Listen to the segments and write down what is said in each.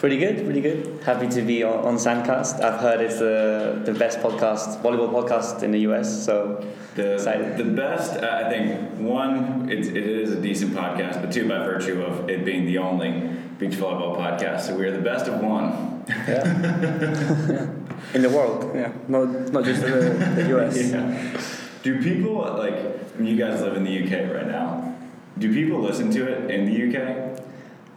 Pretty good, pretty good. Happy to be on, on Sandcast. I've heard it's the, the best podcast, volleyball podcast in the US, so The, excited. the best, uh, I think, one, it, it is a decent podcast, but two, by virtue of it being the only beach volleyball podcast. So we are the best of one. Yeah. in the world. Yeah, not not just the, the US. Yeah. Do people, like, you guys live in the UK right now, do people listen to it in the UK?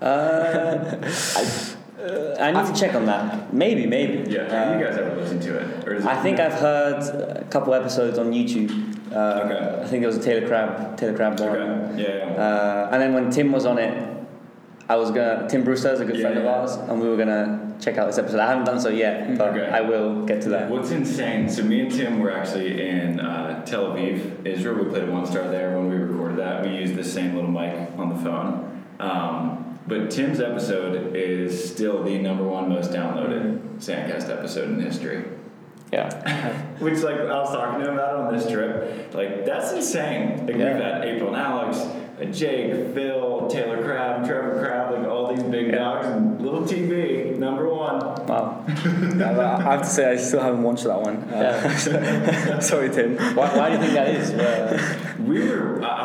Uh, I, uh, I need to check on that. Maybe, maybe. Yeah, have Uh, you guys ever listened to it? Or is it I think I've heard a couple episodes on YouTube. Uh, Okay. I think it was a Taylor Crabb, Taylor Crabb one. Okay, yeah, yeah. Uh, and then when Tim was on it, I was gonna. Tim Brewster is a good Yeah, friend of ours, and we were gonna check out this episode. I haven't done so yet, but Okay. I will get to that. What's insane? So me and Tim were actually in uh, Tel Aviv, Israel. We played one star there when we recorded that. We used the same little mic on the phone. Um, but Tim's episode is still the number one most downloaded Sandcast episode in history. Yeah. Which, like, I was talking to him about on this trip. Like, that's insane. Like, Yeah. we've had April and Alex, uh, Jake, Phil, Taylor Crabb, Trevor Crabb, like all these big dogs, and little TV, number one. Wow. Yeah, I have to say I still haven't watched that one. Uh, sorry, Tim. Why, why do you think that is? Uh, We were, I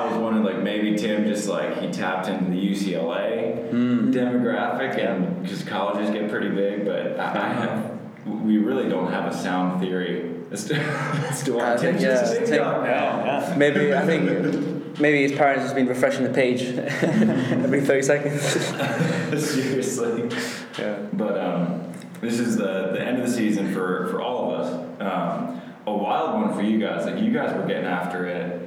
I was wondering, like, maybe Tim just, like, he tapped into the UCLA demographic, and because colleges get pretty big, but I, I have, we really don't have a sound theory as to, as to why I think, just a yeah, big dog now. yeah. Maybe I think maybe his parents has been refreshing the page every thirty seconds. Seriously. Yeah. But um, this is the, the end of the season for, for all of us. Um, a wild one for you guys. Like you guys were getting after it.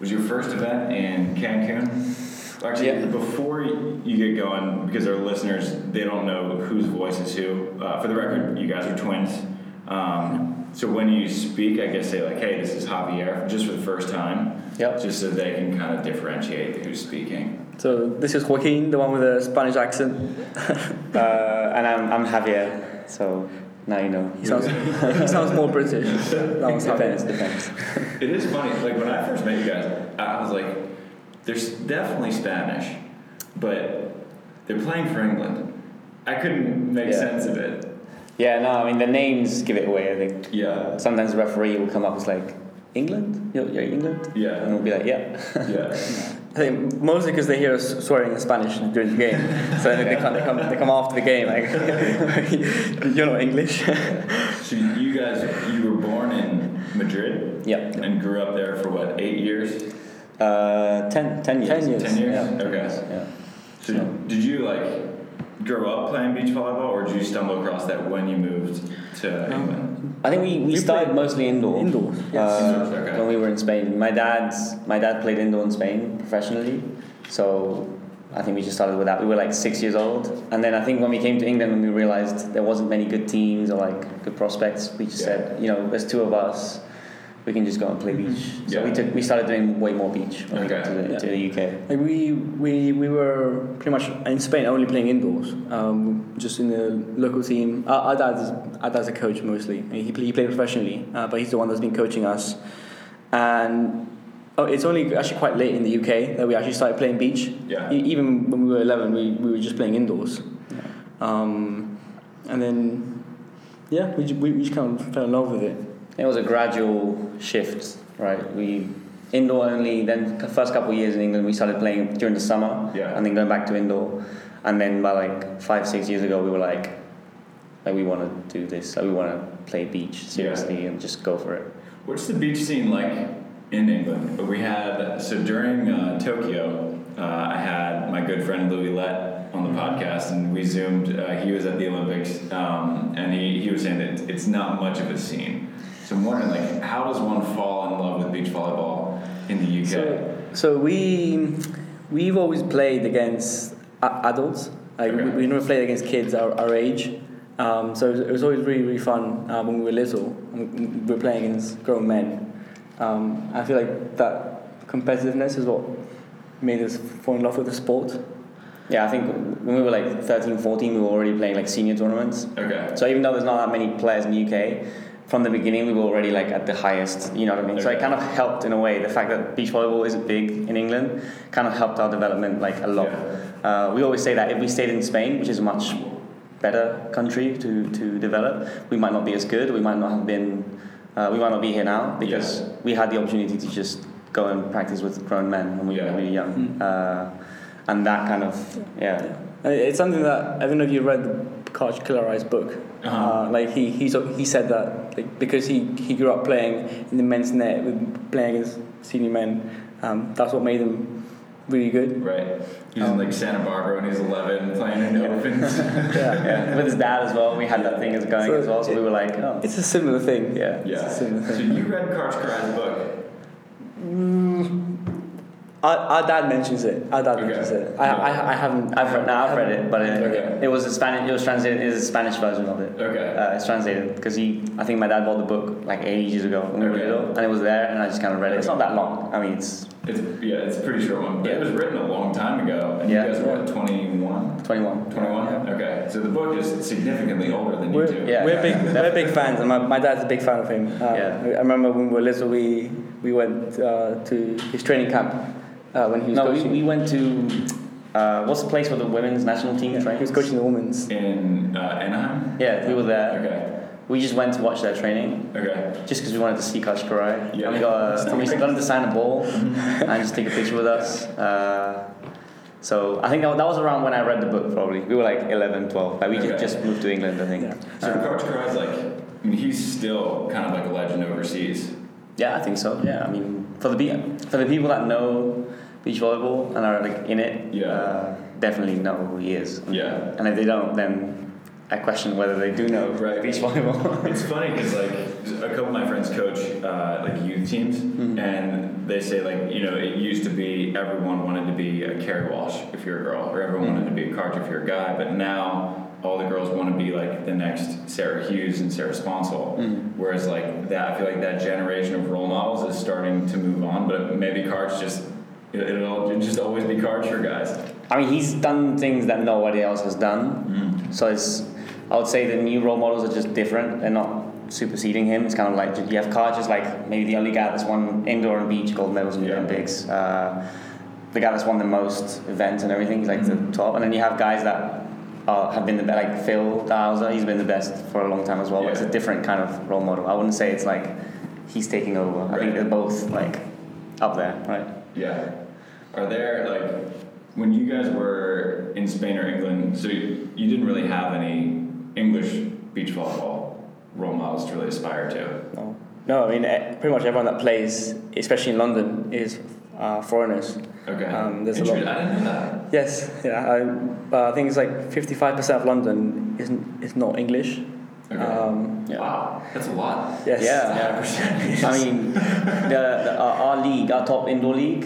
Was your first event in Cancun? Actually, Yeah. before you get going, because our listeners they don't know whose voice is who. Uh, for the record, you guys are twins. Um, so when you speak, I guess say like, "Hey, this is Javier," just for the first time. Yep. Just so they can kind of differentiate who's speaking. So this is Joaquin, the one with the Spanish accent. Uh, and I'm, I'm Javier, so now you know. He sounds he sounds more British. That was depends, depends. It is funny. Like when I first met you guys, I was like, "There's definitely Spanish, but they're playing for England." I couldn't make Yeah. sense of it. Yeah, no, I mean, the names give it away, I think. Yeah, Sometimes the referee will come up as like, England? You're, you're England? Yeah. And we'll be like, yeah. yeah. I think mostly because they hear us swearing in Spanish during the game, so they, come, they come they come after the game like you're not English. So you guys, you were born in Madrid Yep. and grew up there for what, eight years? Uh, ten, ten years. 10 years. Ten years. Yeah. Okay. Yeah. So did you like grow up playing beach volleyball, or did you stumble across that when you moved to England? I think we, we, We started mostly indoor. indoors, yes. Uh, okay. When we were in Spain, my dad's my dad played indoor in Spain professionally, so I think we just started with that. We were like six years old, and then I think when we came to England, when we realized there wasn't many good teams or like good prospects, we just Yeah. said, you know, there's two of us, we can just go and play beach. So Yeah. we took we started doing way more beach when we got to Okay. the, to the UK. Like we, we, we were pretty much in Spain only playing indoors, um, just in the local team. Our, our dad's our dad's a coach mostly. He he played professionally, uh, but he's the one that's been coaching us. And oh, it's only actually quite late in the UK that we actually started playing beach. Yeah. E- even when we were 11, we, we were just playing indoors. Um, and then, yeah, we, we, we just kind of fell in love with it. It was a gradual shift, right? We indoor only. Then the first couple of years in England, we started playing during the summer, Yeah. and then going back to indoor. And then by like five, six years ago, we were like, like we want to do this. Like we want to play beach seriously and just go for it. What's the beach scene like in England? We had so during uh, Tokyo, uh, I had my good friend Louis Lett on the podcast, and we zoomed. Uh, he was at the Olympics, um, and he, he was saying that it's not much of a scene. So I'm wondering, like, how does one fall in love with beach volleyball in the UK? So, so we we've always played against adults. Like we, Okay. we never played against kids our, our age. Um, so it was, it was always really really fun uh, when we were little. and We were playing against grown men. Um, I feel like that competitiveness is what made us fall in love with the sport. Yeah, I think when we were like 13, 14, we were already playing like senior tournaments. okay. So even though there's not that many players in the UK, from the beginning we were already like at the highest. You know what I mean? So it kind of helped in a way. The fact that beach volleyball isn't big in England kind of helped our development like a lot. Uh, we always say that if we stayed in Spain, which is a much better country to, to develop, we might not be as good. We might not have been. Uh, we might not be here now because we had the opportunity to just go and practice with grown men when we Yeah. were really young. Mm. Uh, and that kind of yeah. It's something that I don't know if you read the Coach Kiraly's book. Uh-huh. Uh, like he he's, he said that like, because he, he grew up playing in the men's net with playing against senior men, um, that's what made him really good. Right. He's in like Santa Barbara when he's 11 playing in the Opens. Yeah. yeah. With his dad as well, we had that thing as going So as well. So we were like, oh, It's a similar thing. yeah. yeah. It's a similar So you read Karch Kiraly's book. Our, our dad mentions it. Our dad Okay. mentions it. I, I, I haven't. I've read, now I've read it, but it, Okay. it was a Spanish. It was translated. It is a Spanish version of it. Okay. Uh, it's translated because he. I think my dad bought the book like ages ago when we were little, and it was there, and I just kind of read it. It's not that long. I mean, it's It's, yeah, it's a pretty short one. But it was written a long time ago. And Yeah. you guys were what, 21? 21. 21? Okay. So the book is significantly older than you We're, two. Yeah, we're yeah, big, yeah, we're big fans, and my, my dad's a big fan of him. Uh, Yeah. I remember when we were little, we we went uh, to his training camp uh, when he was No, we, coaching. we went to. Uh, what's the place where the women's national team yeah, trains? he was coaching the women's. In uh, Anaheim? Yeah, we were there. Okay. We just went to watch their training Okay. just because we wanted to see Coach Kiraly. Yeah. And we got, a, and we got him to sign a ball and just take a picture with us. Uh, so I think that, that was around when I read the book, probably. We were like 11, 12. Like we Okay. just, just moved to England, I think. Yeah. So Uh, Karch Kiraly's like, I mean, he's still kind of like a legend overseas. yeah, I think so. Yeah, I mean, for the pe- for the people that know beach volleyball and are like in it, Yeah. uh, definitely know who he is. Yeah. And if they don't, then I question whether they do know Right. beach volleyball. It's funny because like a couple of my friends coach uh, like youth teams, Mhm. and they say like you know it used to be everyone wanted to be a Kerri Walsh if you're a girl, or everyone wanted to be a Karch if you're a guy, but now all the girls want to be like the next Sara Hughes and Sarah Sponcil. Mhm. Whereas like that, I feel like that generation of role models is starting to move on, but maybe Karch just it- it'll just always be for guys. I mean, he's done things that nobody else has done. Mm. So it's, I would say the new role models are just different. They're not superseding him. It's kind of like you have Karch is like maybe the only guy that's won indoor and beach gold medals in the Yeah. Olympics. Uh, the guy that's won the most events and everything. He's like Mhm. the top. And then you have guys that are, have been the best, like Phil Dalhausser. He's been the best for a long time as well. But It's a different kind of role model. I wouldn't say it's like he's taking over. I think they're both like up there, right? Yeah. Are there like when you guys were in Spain or England? So you, you didn't really have any English beach volleyball role models to really aspire to. No, no. I mean, eh, pretty much everyone that plays, especially in London, is uh, foreigners. Okay. Um, there's a lot- I didn't know that. Yes, yeah. I, uh, I think it's like fifty-five percent of London isn't is not English. Okay. Um, Yeah. Wow, that's a lot. yes. Yeah. I mean, the, the, our, our league, our top indoor league,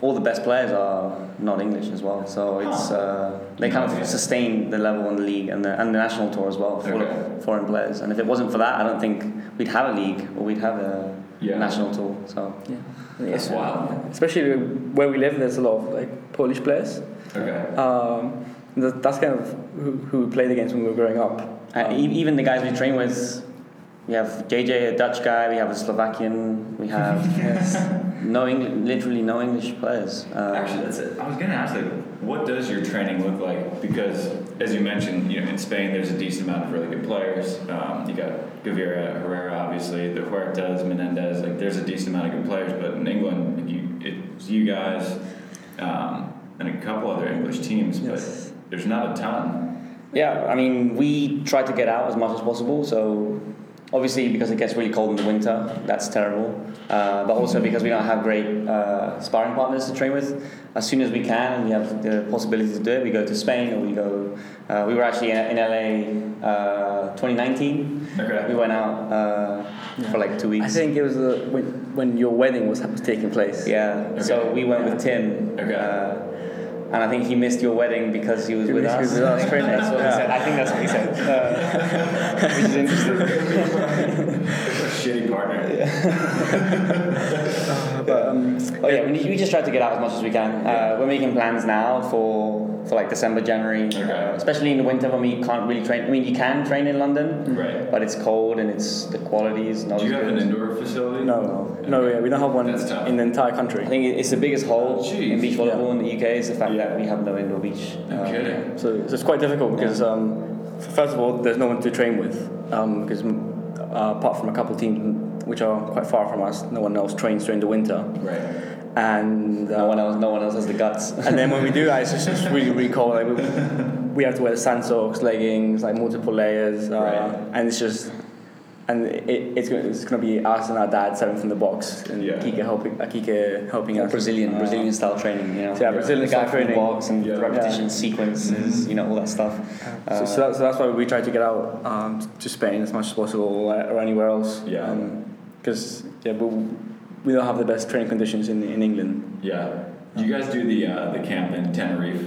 all the best players are not English as well. So it's uh, they kind Okay. of sustain the level in the league and the, and the national tour as well, full Okay. of foreign players. And if it wasn't for that, I don't think we'd have a league or we'd have a Yeah. national tour. So Yeah. That's Yes. wild. Especially where we live, there's a lot of like Polish players. Okay. Um, that's kind of who, who we played against when we were growing up. And Um, even the guys we train with, we have JJ, a Dutch guy, we have a Slovakian, we have no Eng- literally no English players. Um, Actually, that's it. I was gonna ask like, what does your training look like? Because as you mentioned, you know, in Spain there's a decent amount of really good players. Um, you got Gavira, Herrera, obviously, the Huertas, Menendez. Like, there's a decent amount of good players. But in England, you, it's you guys um, and a couple other English teams, Yes. but there's not a ton. Yeah, I mean, we try to get out as much as possible. So, obviously, because it gets really cold in the winter, that's terrible. Uh, but also because we don't have great uh, sparring partners to train with. As soon as we can and we have the possibility to do it, we go to Spain or we go. Uh, we were actually in, in LA uh, 2019. Okay. We went out uh, for like two weeks. I think it was uh, when, when your wedding was was taking place. Yeah. So we went with Tim. Okay. And I think he missed your wedding because he was He with us. with us training. That's what he said. I think that's what he said. Uh, which is interesting. Shitty partner. But um, Oh yeah, we, we just try to get out as much as we can. Uh, we're making plans now for for like December, January, Okay. uh, especially in the winter when we can't really train. I mean, you can train in London, Right. but it's cold and it's the quality is not Do as you have good. an indoor facility? No, no, yeah, we don't have one in the entire country. I think it's the biggest hole Jeez. in beach volleyball Yeah. in the UK is the fact Yeah. that we have no indoor beach. No Um, kidding. So, so it's quite difficult because, um, first of all, there's no one to train with. Because uh, apart from a couple of teams which are quite far from us, no one else trains during the winter. Right. And uh, No one else, no one else has the guts. and then when we do that, it's just, it's really, really cold. Like we, we have to wear the sand socks, leggings, like multiple layers, uh, Right. and it's just, and it, it's gonna, it's gonna be us and our dad serving from the box, and Yeah. Kika helping, uh, Kika helping us. Brazilian, Uh, Brazilian style training, you know. Yeah, Brazilian guy style training. box and Yeah. repetition Yeah. sequences, you know, all that stuff. So, Uh, so, that, so that's why we try to get out um, to Spain as much as possible uh, or anywhere else. Yeah. Because yeah, we, we don't have the best training conditions in, in England. Yeah. Do you guys do the uh, the camp in Tenerife?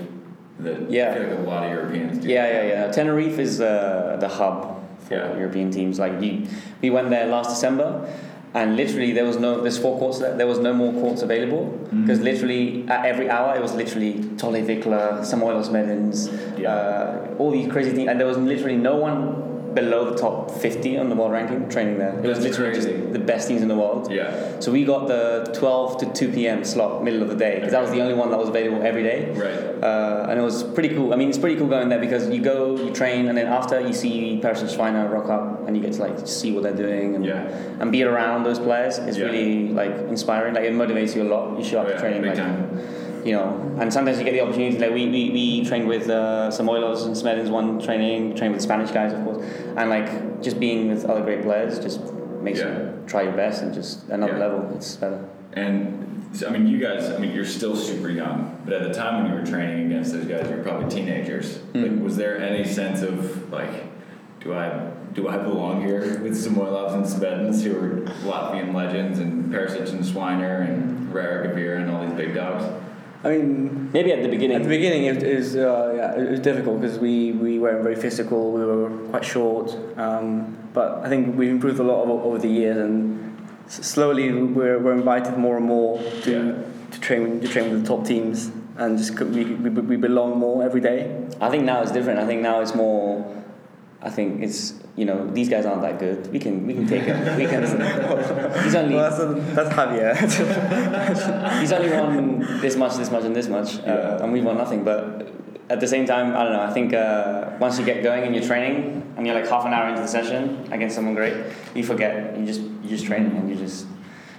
That Yeah. I feel like a lot of Europeans do. Yeah, yeah, yeah. Tenerife is uh, the hub for Yeah. European teams. Like you, we went there last December, and literally there was no there's four courts there. There was no more courts available Mm-hmm. because literally at every hour it was literally Thole Wickler, Samoilovs Smedins, Yeah. uh, all these crazy things, and there was literally no one below the top 50 on the world ranking training there. It was literally crazy. just the best teams in the world. Yeah. So we got the 12 to 2 p.m. slot, middle of the day, because that was the only one that was available every day. Right. Uh, and it was pretty cool. I mean, it's pretty cool going there because you go, you train, and then after you see Perusic Schweiner rock up, and you get to like see what they're doing and Yeah. and be around those players. It's Yeah. really like inspiring. Like it motivates you a lot. You show up Oh, to training, big like time. You know, and sometimes you get the opportunity. Like we we, we trained with uh, Samoilovs and Smedins one training, trained with Spanish guys, of course, and like just being with other great players just makes Yeah. you try your best and just another Yeah. level. It's better. And I mean, you guys. I mean, you're still super young, but at the time when you were training against those guys, you were probably teenagers. Like, Mhm. was there any sense of like, do I do I belong here with Samoilovs and Smedins, who are Latvian legends, and Perusic and Schweiner and Herrera Gavira and all these big dogs? I mean, Maybe at the beginning. At the beginning, it is uh, yeah, it was difficult because we, we weren't very physical. We were quite short, um, but I think we've improved a lot over, over the years, and slowly we're, we're invited more and more to, Yeah. to train to train with the top teams, and just we, we, we belong more every day. I think now it's different. I think now it's more. I think it's you know these guys aren't that good. We can we can take him. We can. he's only Well, that's, that's Javier. he's only won this much, this much, and this much, uh, Yeah. and we've won nothing. But at the same time, I don't know. I think uh, once you get going and you're training, and you're like half an hour into the session against someone great, you forget. You just you just training and you're just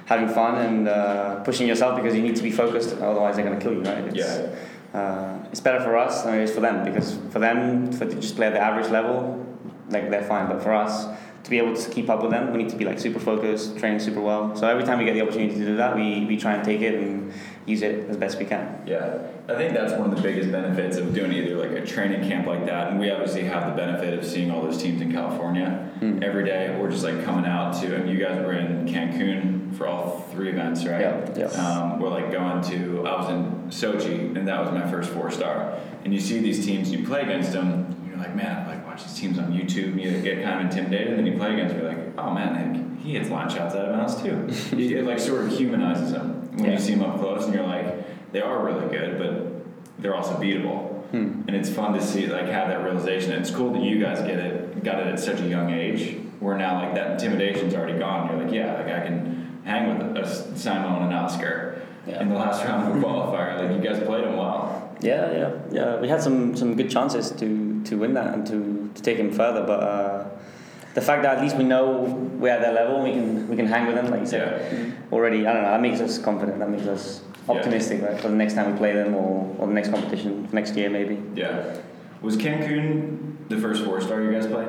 having fun and uh, pushing yourself because you need to be focused. Otherwise, they're gonna kill you, right? It's, Yeah. Uh, it's better for us than it is for them because for them for to just play at the average level, like they're fine. But for us to be able to keep up with them, we need to be like super focused, train super well. So every time we get the opportunity to do that, we, we try and take it and use it as best we can. Yeah, I think that's one of the biggest benefits of doing either like a training camp like that, and we obviously have the benefit of seeing all those teams in California Mm. every day. We're just like coming out to, and you guys were in Cancun for all three events, right? Yeah, yeah. Um, we're like going to. I was in Sochi, and that was my first four star. And you see these teams, you play against them, and you're like, man, I like watch these teams on YouTube, and you get kind of intimidated, and then you play against them, you're like, oh man, like, he hits line shots out of bounds too. it like sort of humanizes them when Yeah. you see them up close, and you're like, they are really good, but they're also beatable. Hmm. And it's fun to see like have that realization. It's cool that you guys get it, got it at such a young age. Where now like that intimidation's already gone. You're like, yeah, like I can hang with a Simon and Oscar Yeah. in the last round of a qualifier. Like you guys played them well. Yeah, yeah, yeah. We had some, some good chances to, to win that and to, to take him further, but uh, the fact that at least we know we're at their level, we can we can hang with them, like you said. Already, I don't know. That makes us confident. That makes us Yeah. optimistic, right, for the next time we play them or, or the next competition next year maybe. Yeah. Was Cancun the first four star you guys played?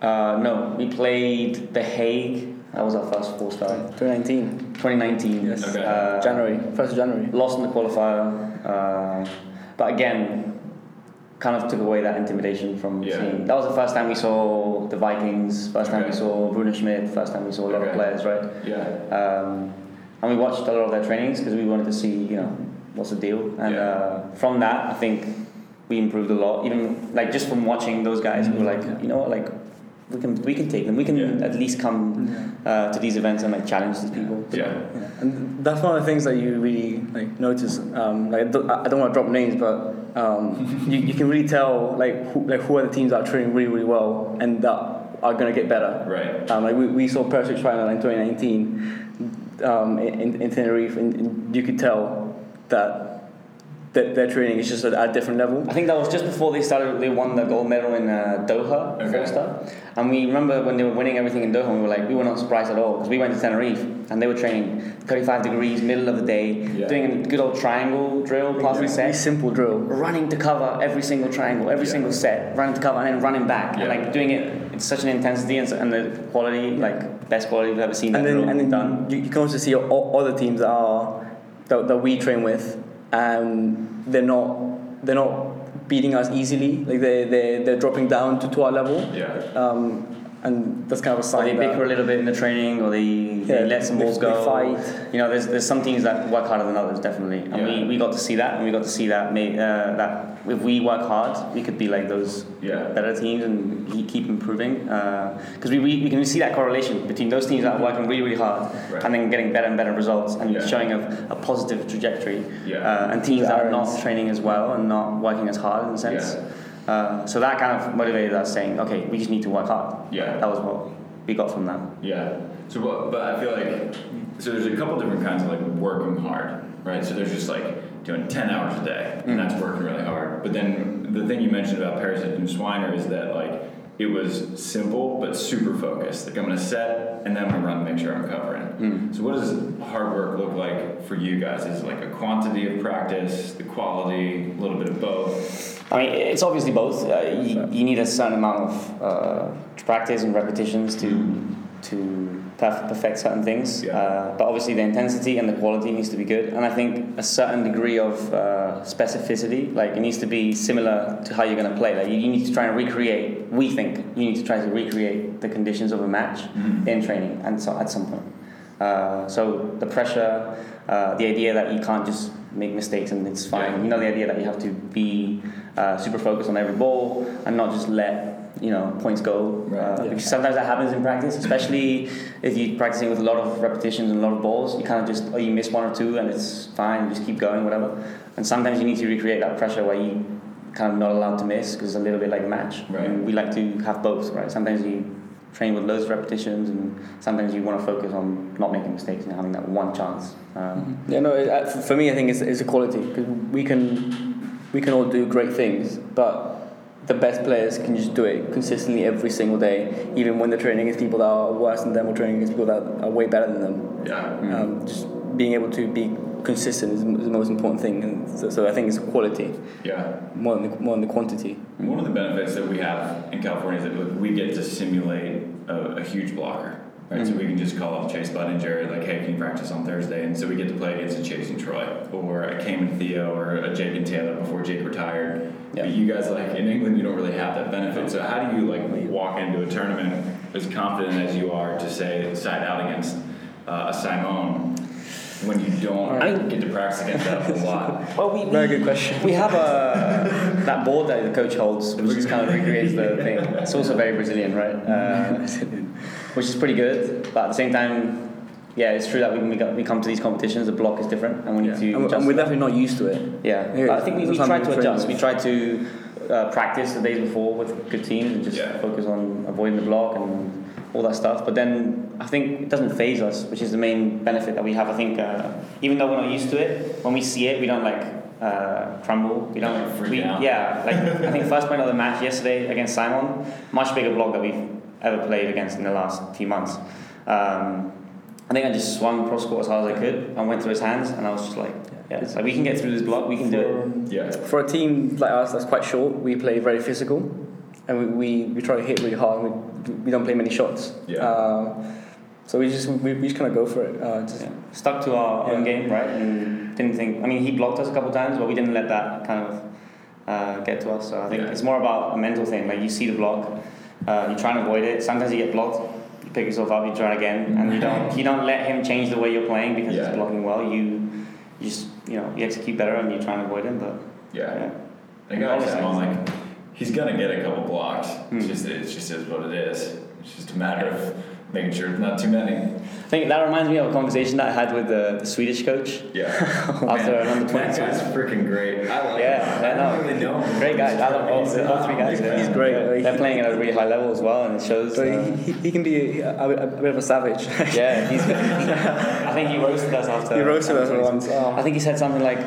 Uh, no, we played The Hague. That was our first four star. 2019, 2019. Yes. Okay. Uh, January, first of January. Lost in the qualifier. Uh, but again, kind of took away that intimidation from Yeah. seeing. That was the first time we saw the Vikings, first time we saw Bruno Schmidt, first time we saw a lot Okay. of players, right? Yeah. Um, and we watched a lot of their trainings because we wanted to see, you know, what's the deal. And Yeah. uh, from that, I think we improved a lot. Even like just from watching those guys, we were like, you know what, like we can we can take them. We can Yeah. at least come uh, to these events and like challenge these people. Yeah. Yeah. And that's one of the things that you really like notice. Um, like I don't, I don't want to drop names, but Um, you, you can really tell like who, like who are the teams that are training really really well and that are going to get better. Right. Um, like we, we saw Perusic final in 2019 um, in, in Tenerife, and, and you could tell that that their training is just at a different level. I think that was just before they started. They won the gold medal in uh, Doha, Okay. first up. And we remember when they were winning everything in Doha, we were like, we were not surprised at all because we went to Tenerife and they were training 35 degrees, middle of the day, Yeah. doing a good old triangle drill, passing Really set, simple drill. running to cover every single triangle, every Yeah. single set, running to cover and then running back, and like doing it. It's such an intensity and, and the quality, like best quality we've ever seen. and that then drill and then done. you, you can also see all other teams that are that, that we train with, and they're not they're not beating us easily. Like they they they're dropping down to, to our level, Yeah. um, and that's kind of a Or sign they that bicker a little bit in the training, or they, Yeah, they let some balls they go. fight. You know, there's, there's some teams that work harder than others, definitely, and Yeah. we, we got to see that, and we got to see that uh, that if we work hard, we could be like those Yeah. better teams and keep- keep improving. Because we, we, we can see that correlation between those teams that are working really really hard Right. and then getting better and better results and Yeah. showing a, a positive trajectory. Yeah. Uh, and teams that are not training as well and not working as hard in a sense. Uh, so that kind of motivated us, saying, okay, we just need to work hard. Yeah. That was what we got from that. Yeah. So, but, but I feel like so there's a couple different kinds of like working hard, right? So there's just like doing ten hours a day, and that's working really hard. But then the thing you mentioned about Perusic and Schweiner is that like it was simple but super focused. Like I'm gonna set and then I'm gonna run, make sure I'm covering. So what does hard work look like for you guys? Is it like a quantity of practice, the quality, a little bit of both? I mean, it's obviously both. Uh, you, you need a certain amount of uh, practice and repetitions to to perf- perfect certain things. Yeah. Uh, but obviously, the intensity and the quality needs to be good. And I think a certain degree of uh, specificity, like it needs to be similar to how you're going to play. Like you, you need to try and recreate. We think you need to try to recreate the conditions of a match Mhm. in training, and so at some point. Uh, so the pressure, uh, the idea that you can't just make mistakes and it's fine. Yeah. You know, the idea that you have to be uh, super focused on every ball and not just let you know points go. Right. Uh, Yeah. Because sometimes that happens in practice, especially if you're practicing with a lot of repetitions and a lot of balls. You kind of just oh you miss one or two and it's fine. You just keep going, whatever. And sometimes you need to recreate that pressure where you kind of not allowed to miss because it's a little bit like a match. Right. And we like to have both, right? Sometimes you train with loads of repetitions, and sometimes you want to focus on not making mistakes and having that one chance. Um, Yeah, no. It, uh, for me, I think it's, it's a quality because we can we can all do great things, but the best players can just do it consistently every single day, even when they're training against people that are worse than them or training against people that are way better than them. Yeah. Um, just being able to be consistent is, is the most important thing, and so, so I think it's quality Yeah. more than the, more than the quantity. One of the benefits that we have in California is that we get to simulate a, a huge blocker, right? So we can just call up Chase Budinger, like, hey, can you practice on Thursday? And so we get to play against a Chase and Troy, or a Cam and Theo, or a Jake and Taylor before Jake retired. Yeah. But you guys, like, in England, you don't really have that benefit. So how do you, like, walk into a tournament as confident as you are to, say, side out against uh, a Simone when you don't I mean- get to practice against that a whole lot? well, we, Very good question. We have a that board that the coach holds, which just kind of recreates the thing. It's also very Brazilian, right? Uh, which is pretty good, but at the same time, yeah, it's true that when we, we come to these competitions, the block is different, and we need Yeah. to And, and we're definitely not used to it. Yeah, I think we, we try to we adjust. We with. try to uh, practice the days before with good teams and just Yeah. focus on avoiding the block and all that stuff. But then I think it doesn't phase us, which is the main benefit that we have. I think uh, even though we're not used to it, when we see it, we don't like uh, crumble. We don't. Freak we, out. Yeah, like I think first point of the match yesterday against Simon, much bigger block that we've ever played against in the last few months. Um, I think I just swung cross court as hard as I could and went through his hands, and I was just like, yeah, it's like we can get through this block, we can do it. Yeah. For a team like us that's quite short, we play very physical, and we, we, we try to hit really hard. And we, we don't play many shots. Yeah. Uh, so we just we, we just kind of go for it. Uh, just, Yeah. Stuck to our own game, right? And didn't think. I mean, he blocked us a couple times, but we didn't let that kind of uh, get to us. So I think Yeah. it's more about a mental thing. Like you see the block, uh, you try and avoid it. Sometimes you get blocked. You pick yourself up, you try again, and you don't you don't let him change the way you're playing because Yeah. he's blocking well. You you just you know you execute better and you try and avoid him. But Yeah. yeah, I got Obviously. Simon like he's gonna get a couple blocks. It's Mm. just it's just is what it is. It's just a matter of making sure it's not too many. I think that reminds me of a conversation that I had with the, the Swedish coach Yeah. after an under That guy's freaking great. I like Yeah, him. yeah, I no. don't really know him. Great guys. I love all, He's, all uh, three guys. big yeah. He's great. Yeah. They're playing at a really high level as well, and it shows. So uh, he, he can be a, a, a bit of a savage. yeah, he's. I think he roasted us after. he roasted us after once. I Oh. think he said something like,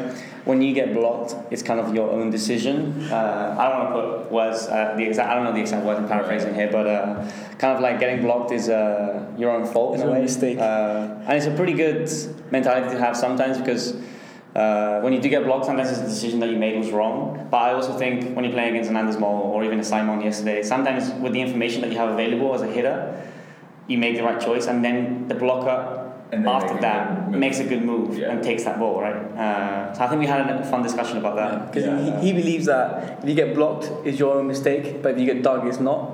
"When you get blocked, it's kind of your own decision." Uh, I don't want to put words uh, the exact. I don't know the exact words. I'm paraphrasing here, but uh, kind of like getting blocked is uh, your own fault It's in a way. mistake. Uh, and it's a pretty good mentality to have sometimes because. Uh, when you do get blocked, sometimes it's a decision that you made was wrong. But I also think when you're playing against an Anders Mol or even a Simon yesterday, sometimes with the information that you have available as a hitter, you make the right choice, and then the blocker after make a that good makes a good move Yeah. and takes that ball, right? Uh, so I think we had a fun discussion about that. Because Yeah. he, he believes that if you get blocked, it's your own mistake, but if you get dug, it's not.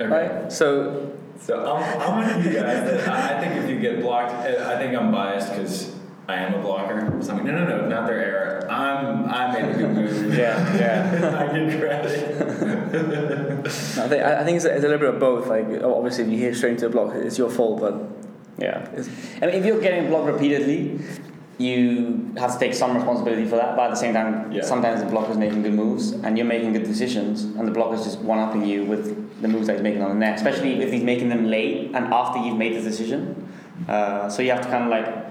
Okay. Right? So, So I'm, I'm one of you guys I I think if you get blocked, uh, I think I'm biased because I am a blocker. So I'm like, no, no, no, not their error. I'm, I made a good move. Yeah, yeah. I get credit. I think, I I think it's a, it's a little bit of both. Like, obviously, if you hit straight into the block, it's your fault, but Yeah. I mean, if you're getting blocked repeatedly, you have to take some responsibility for that. But at the same time, Yeah. sometimes the blocker's making good moves and you're making good decisions, and the blocker's just one upping you with the moves that he's making on the net, especially if he's making them late and after you've made the decision. Uh, so you have to kind of like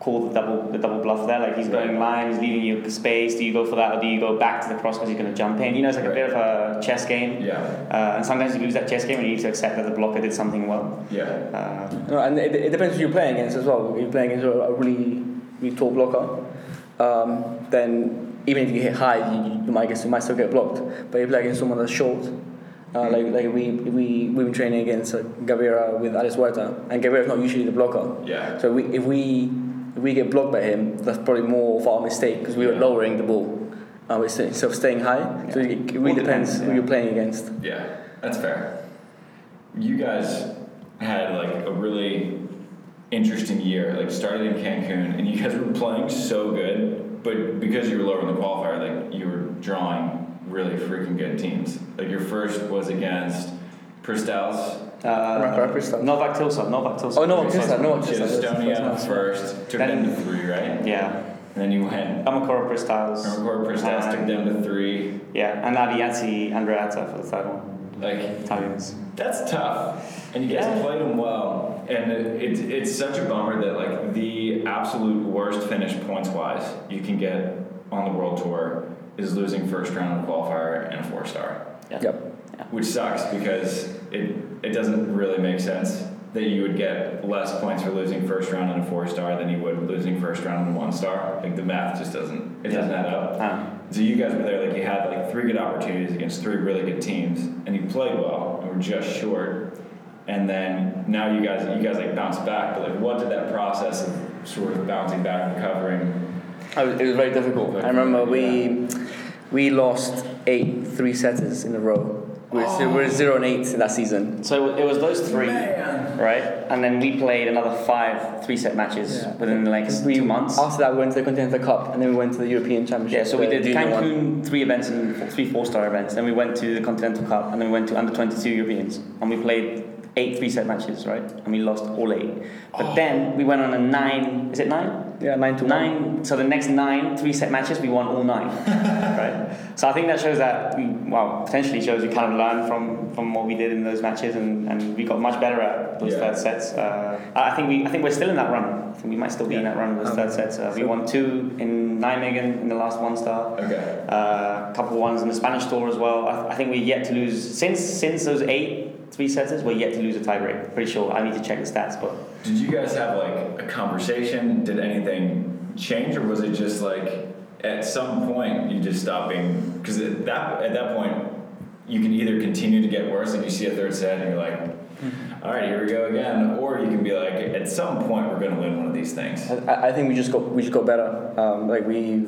call the double the double bluff there. Like he's going line, he's leaving you space. Do you go for that, or do you go back to the cross because he's going to jump in? You know, it's like a bit of a chess game. Yeah, Uh, and sometimes you lose that chess game, and you need to accept that the blocker did something well. yeah. Uh, no, and it, it depends who you're playing against as well. If you're playing against a, a really, really tall blocker, um, then even if you hit high, you, you might get you might still get blocked. But if you play against someone that's short, uh, like like we we we've been training against uh, Gavira with Alice Huerta, and Gavira's not usually the blocker. Yeah. So we, if we if we get blocked by him, that's probably more of our mistake because we were lowering the ball uh, instead of staying high. So Yeah. it, it really depends, depends who you're playing against. Yeah, that's fair. You guys had like a really interesting year. Like started in Cancun, and you guys were playing so good, but because you were lower in the qualifier, like you were drawing really freaking good teams. Like your first was against Pristauz, Uh, Rakra Pristov. Nolvak Tiisaar, Nolvak Tiisaar. Oh, Nolvak Tiisaar. Tiisaar, Nolvak which is Tiisaar. Estonia first, took Then- them to three, right? Yeah. And then you went. Ermacora Pristauz. Record Pristals took them to three. Yeah, and Abbiati Andreatta for the third one. Like Italians. That's tough, and you guys Yeah. played them well. And it, it's it's such a bummer that like the absolute worst finish points wise you can get on the world tour is losing first round qualifier and a four star, Yeah. Yep. which sucks because it it doesn't really make sense that you would get less points for losing first round and a four star than you would losing first round and one star. Like the math just doesn't it doesn't add up. Ah. So you guys were there, like you had like three good opportunities against three really good teams, and you played well, and were just short. And then now you guys, you guys like bounced back. But like, what did that process of sort of bouncing back, recovering? Oh, it was very difficult. I remember we we lost eight three setters in a row. We were, we were zero and eight in that season. So it was those three, Man. right? And then we played another five three set matches Yeah. within like next We, two months. After that, we went to the Continental Cup, and then we went to the European Championship. Yeah, so we did junior one. Cancun three events and three four-star events. Then we went to the Continental Cup, and then we went to under twenty two Europeans, and we played eight three set matches, right? And we lost all eight. But oh. then we went on a nine. Is it nine? Yeah, nine to one. Nine. So the next nine three set matches, we won all nine, right? So I think that shows that we, well, potentially shows we kind of learned from from what we did in those matches, and, and we got much better at those Yeah. third sets. Uh, I think we I think we're still in that run. I think we might still be in that run with those Um, third sets. Uh, we so- won two in Nijmegen in the last one star. Okay. Uh, a couple ones in the Spanish tour as well. I, I think we're yet to lose since since those eight three setters. We're yet to lose a tiebreak. Pretty sure. I need to check the stats, but Did you guys have like a conversation? Did anything change, or was it just like at some point you just stop being? Because at that at that point, you can either continue to get worse, and you see a third set, and you're like, "All right, here we go again," or you can be like, "At some point, we're going to win one of these things." I, I think we just got we just got better. Um, like we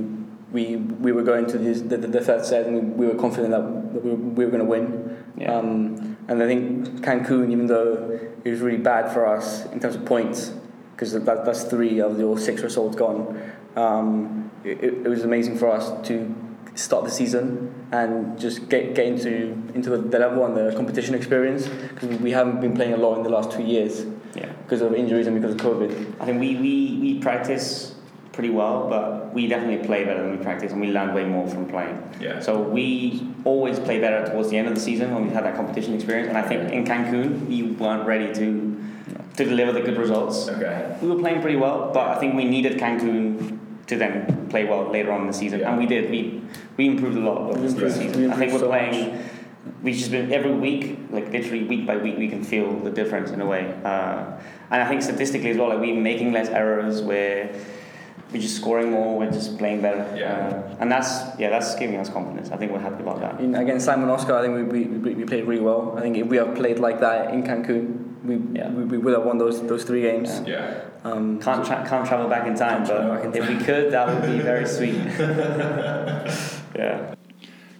we we were going to this, the, the, the third set and we, we were confident that, that we, we were going to win. Yeah. Um, and I think Cancun, even though it was really bad for us in terms of points, because that, that's three of your six results gone. Um, it, it was amazing for us to start the season and just get, get into into the level and the competition experience because we haven't been playing a lot in the last two years Yeah. because of injuries and because of COVID. I think we, we, we practice pretty well, but we definitely play better than we practice, and we learn way more from playing. Yeah. So we always play better towards the end of the season when we had that competition experience, and I think in Cancun we weren't ready to to deliver the good results. Okay. We were playing pretty well, but I think we needed Cancun to then play well later on in the season, Yeah. and we did. We we improved a lot over We this improved- season. I think we're so playing. We've just been every week, like literally week by week, we can feel the difference in a way. Uh, and I think statistically as well, like we're making less errors. We're we're just scoring more. We're just playing better. Yeah. Uh, and that's yeah, that's giving us confidence. I think we're happy about that. In, against Simon Oscar, I think we, we, we we played really well. I think if we have played like that in Cancun, we, Yeah. we, we would have won those those three games. Yeah. Um, Can't tra- can't travel back in time, but back in if we could, that would be very sweet. yeah.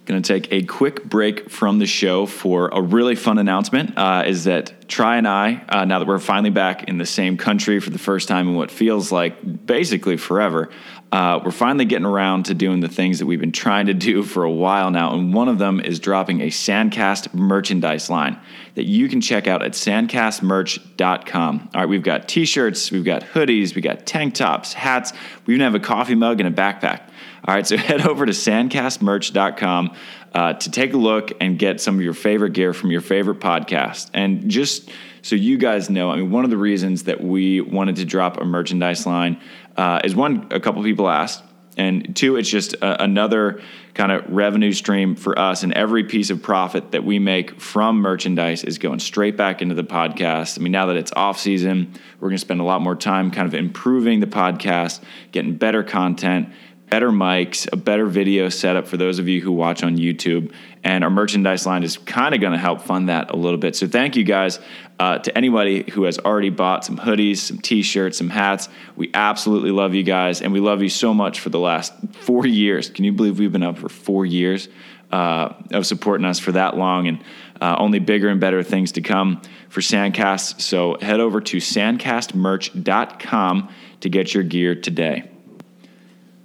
Going to take a quick break from the show for a really fun announcement. Uh, is that Tri and I, uh, now that we're finally back in the same country for the first time in what feels like basically forever, uh, we're finally getting around to doing the things that we've been trying to do for a while now. And one of them is dropping a Sandcast merchandise line that you can check out at sandcastmerch.com. All right, we've got t shirts, we've got hoodies, we've got tank tops, hats, we even have a coffee mug and a backpack. All right, so head over to sandcastmerch.com uh, to take a look and get some of your favorite gear from your favorite podcast. And just so you guys know, I mean, one of the reasons that we wanted to drop a merchandise line uh, is one, a couple people asked, and two, it's just a, another kind of revenue stream for us. And every piece of profit that we make from merchandise is going straight back into the podcast. I mean, now that it's off season, we're going to spend a lot more time kind of improving the podcast, getting better content better mics, a better video setup for those of you who watch on YouTube. And our merchandise line is kind of going to help fund that a little bit. So thank you guys uh, to anybody who has already bought some hoodies, some t shirts, some hats. We absolutely love you guys. And we love you so much for the last four years. Can you believe we've been up for four years uh, of supporting us for that long? And uh, only bigger and better things to come for Sandcast. So head over to sandcastmerch.com to get your gear today.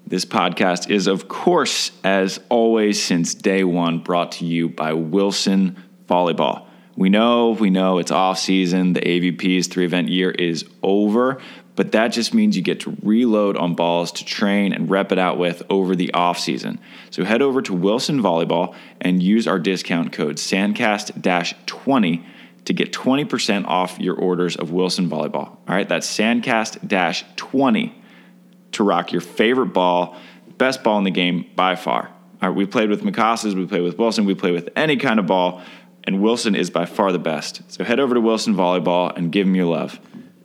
This podcast is, of course, as always, since day one, brought to you by Wilson Volleyball. We know, we know it's off season. The AVP's three event year is over, but that just means you get to reload on balls to train and rep it out with over the off season. So head over to Wilson Volleyball and use our discount code SANDCAST 20 to get 20% off your orders of Wilson Volleyball. All right, that's SANDCAST 20 to rock your favorite ball, best ball in the game by far. All right, we played with Mikasas, we played with Wilson, we play with any kind of ball, and Wilson is by far the best. So head over to Wilson Volleyball and give him your love.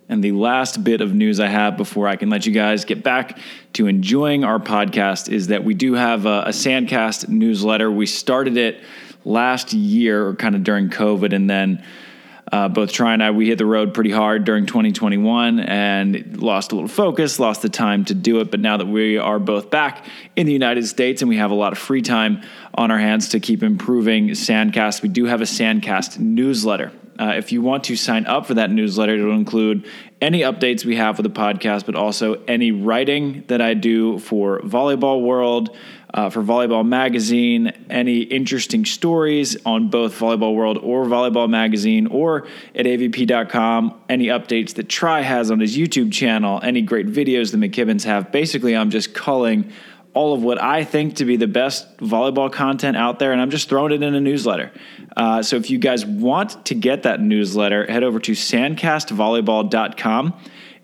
And the last bit of news I have before I can let you guys get back to enjoying our podcast is that we do have a, a Sandcast newsletter. We started it last year, or kind of during COVID, and then uh, both Tri and I, we hit the road pretty hard during 2021 and lost a little focus, lost the time to do it. But now that we are both back in the United States and we have a lot of free time on our hands to keep improving Sandcast, we do have a Sandcast newsletter. Uh, if you want to sign up for that newsletter, it'll include any updates we have for the podcast, but also any writing that I do for Volleyball World, uh, for Volleyball Magazine, any interesting stories on both Volleyball World or Volleyball Magazine or at avp.com, any updates that Tri has on his YouTube channel, any great videos the McKibbins have. Basically, I'm just culling all of what I think to be the best volleyball content out there, and I'm just throwing it in a newsletter. Uh, so if you guys want to get that newsletter, head over to sandcastvolleyball.com.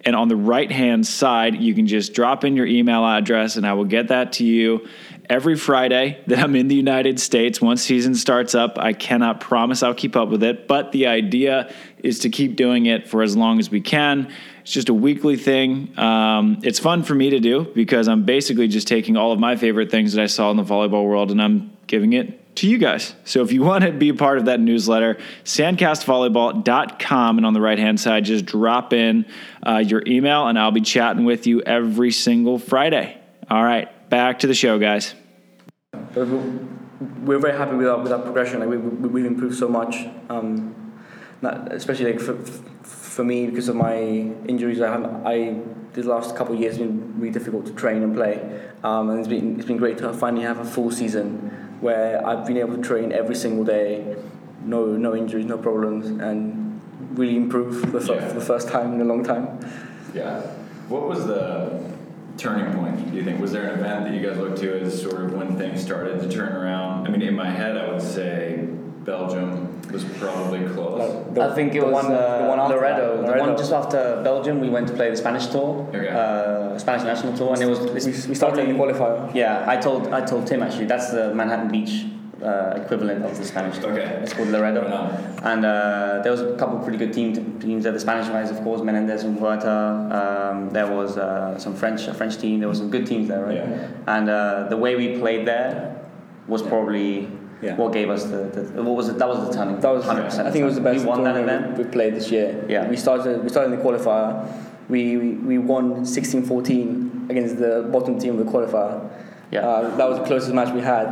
And on the right hand side, you can just drop in your email address, and I will get that to you every Friday that I'm in the United States. Once season starts up, I cannot promise I'll keep up with it, but the idea is to keep doing it for as long as we can. It's just a weekly thing. Um, it's fun for me to do because I'm basically just taking all of my favorite things that I saw in the volleyball world and I'm giving it to you guys. So if you want to be a part of that newsletter, sandcastvolleyball.com, and on the right hand side, just drop in uh, your email and I'll be chatting with you every single Friday. All right, back to the show, guys. We- we're very happy with our, with our progression. Like we, we, we've improved so much, um, especially like for, for me because of my injuries. I, haven't- I these last couple of years have been really difficult to train and play, um, and it's been it's been great to finally have a full season where I've been able to train every single day, no no injuries, no problems, and really improve the, Yeah. for the first time in a long time. Yeah. What was the turning point, do you think? Was there an event that you guys looked to as sort of when things started to turn around? I mean, in my head, I would say Belgium was probably close. The- I think it the was one- uh, the one after Laredo. that, The one just after Belgium, we went to play the Spanish tour, Okay. uh, Spanish national tour, and it was. We, we started in the qualifier. Yeah, I told I told Tim actually that's the Manhattan Beach uh, equivalent of the Spanish tour. Okay. It's called Laredo. Right and uh, there was a couple of pretty good team, teams there. The Spanish guys, of course, Menendez and Huerta. Um, there was uh, some French a French team. There was some good teams there, right? Yeah. And uh, the way we played there was probably. Yeah. What gave us the, the what was it? That was the turning. That was, 100%. I think it was the best We won that event. we we played this year. Yeah. We started we started in the qualifier. We we, we won 16-14 against the bottom team of the qualifier. Yeah. Uh, that was the closest match we had.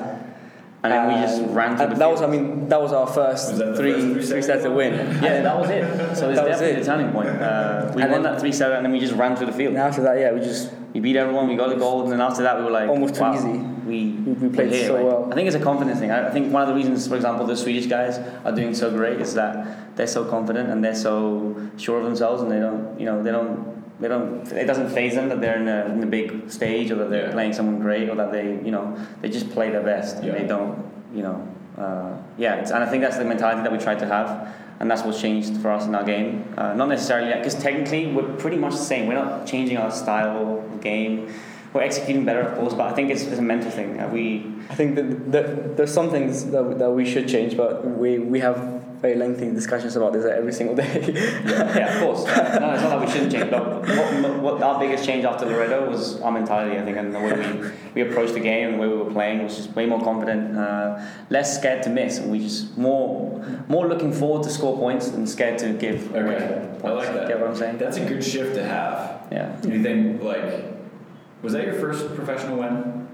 And then we just ran through and the that was I mean that was our first Was that the three first three three sets sets win. Yeah, that was it. So it's That was definitely it. the turning point. Uh, we And won then- that 3 7 and then we just ran through the field. And after that, yeah, we just We beat everyone, we got the gold, and then after that we were like, Almost too wow, easy. We, We- we played so well. I think it's a confidence thing. I, I think one of the reasons, for example, the Swedish guys are doing so great is that they're so confident and they're so sure of themselves, and they don't, you know, they don't. They don't. It doesn't phase them that they're in a, in a big stage or that they're Yeah. playing someone great or that they, you know, they just play their best. Yeah. And they don't, you know, uh, yeah. It's, and I think that's the mentality that we try to have, and that's what's changed for us in our game. Uh, not necessarily because technically we're pretty much the same. We're not changing our style of game. We're executing better, of course, but I think it's, it's a mental thing. Uh, we I think that, that there's some things that, that we should change, but we, we have very lengthy discussions about this every single day. yeah, of course. No, it's not that we shouldn't change, but what, what our biggest change after Laredo was our mentality, I think, and the way we, we approached the game and the way we were playing was just way more confident, uh, less scared to miss, and we just more more looking forward to score points than scared to give Okay. points. I like that. Get what I'm saying? That's a good shift to have. Yeah. Do you think, like, was that your first professional win?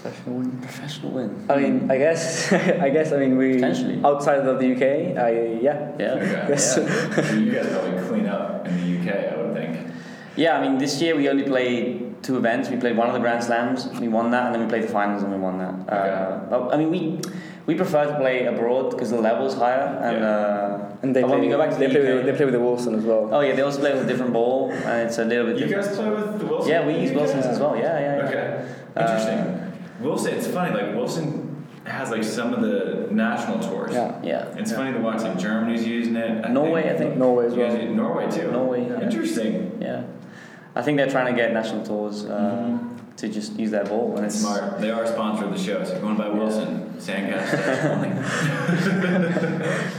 Professional win. Professional win. I mean, I guess, I guess, I mean, we Potentially. outside of the UK, I yeah, Yeah. Okay. Yes. Yeah. So you guys probably clean up in the UK, I would think. Yeah, I mean, this year we only played two events. We played one of the Grand Slams, we won that, and then we played the finals and we won that. Uh, but, I mean, we we prefer to play abroad because the level's higher, and Yeah. uh, and they play, when we go back to they the play UK, with, they play with the Wilson as well. oh yeah, they also play with a different ball, and it's a little bit You different. guys play with the Wilson? yeah, we use UK? Wilsons as well. Yeah, yeah, yeah. Okay. Uh, Interesting. Wilson, it's funny, like, Wilson has, like, some of the national tours. Yeah. Yeah. It's Yeah. funny to watch, like, Germany's using it. Norway, I think. Norway as You well. Norway, too. Norway, yeah. Interesting. Yeah. I think they're trying to get national tours uh, to just use that ball, and it's smart. They are a sponsor of the show, so if you want to buy Wilson, Sandcast.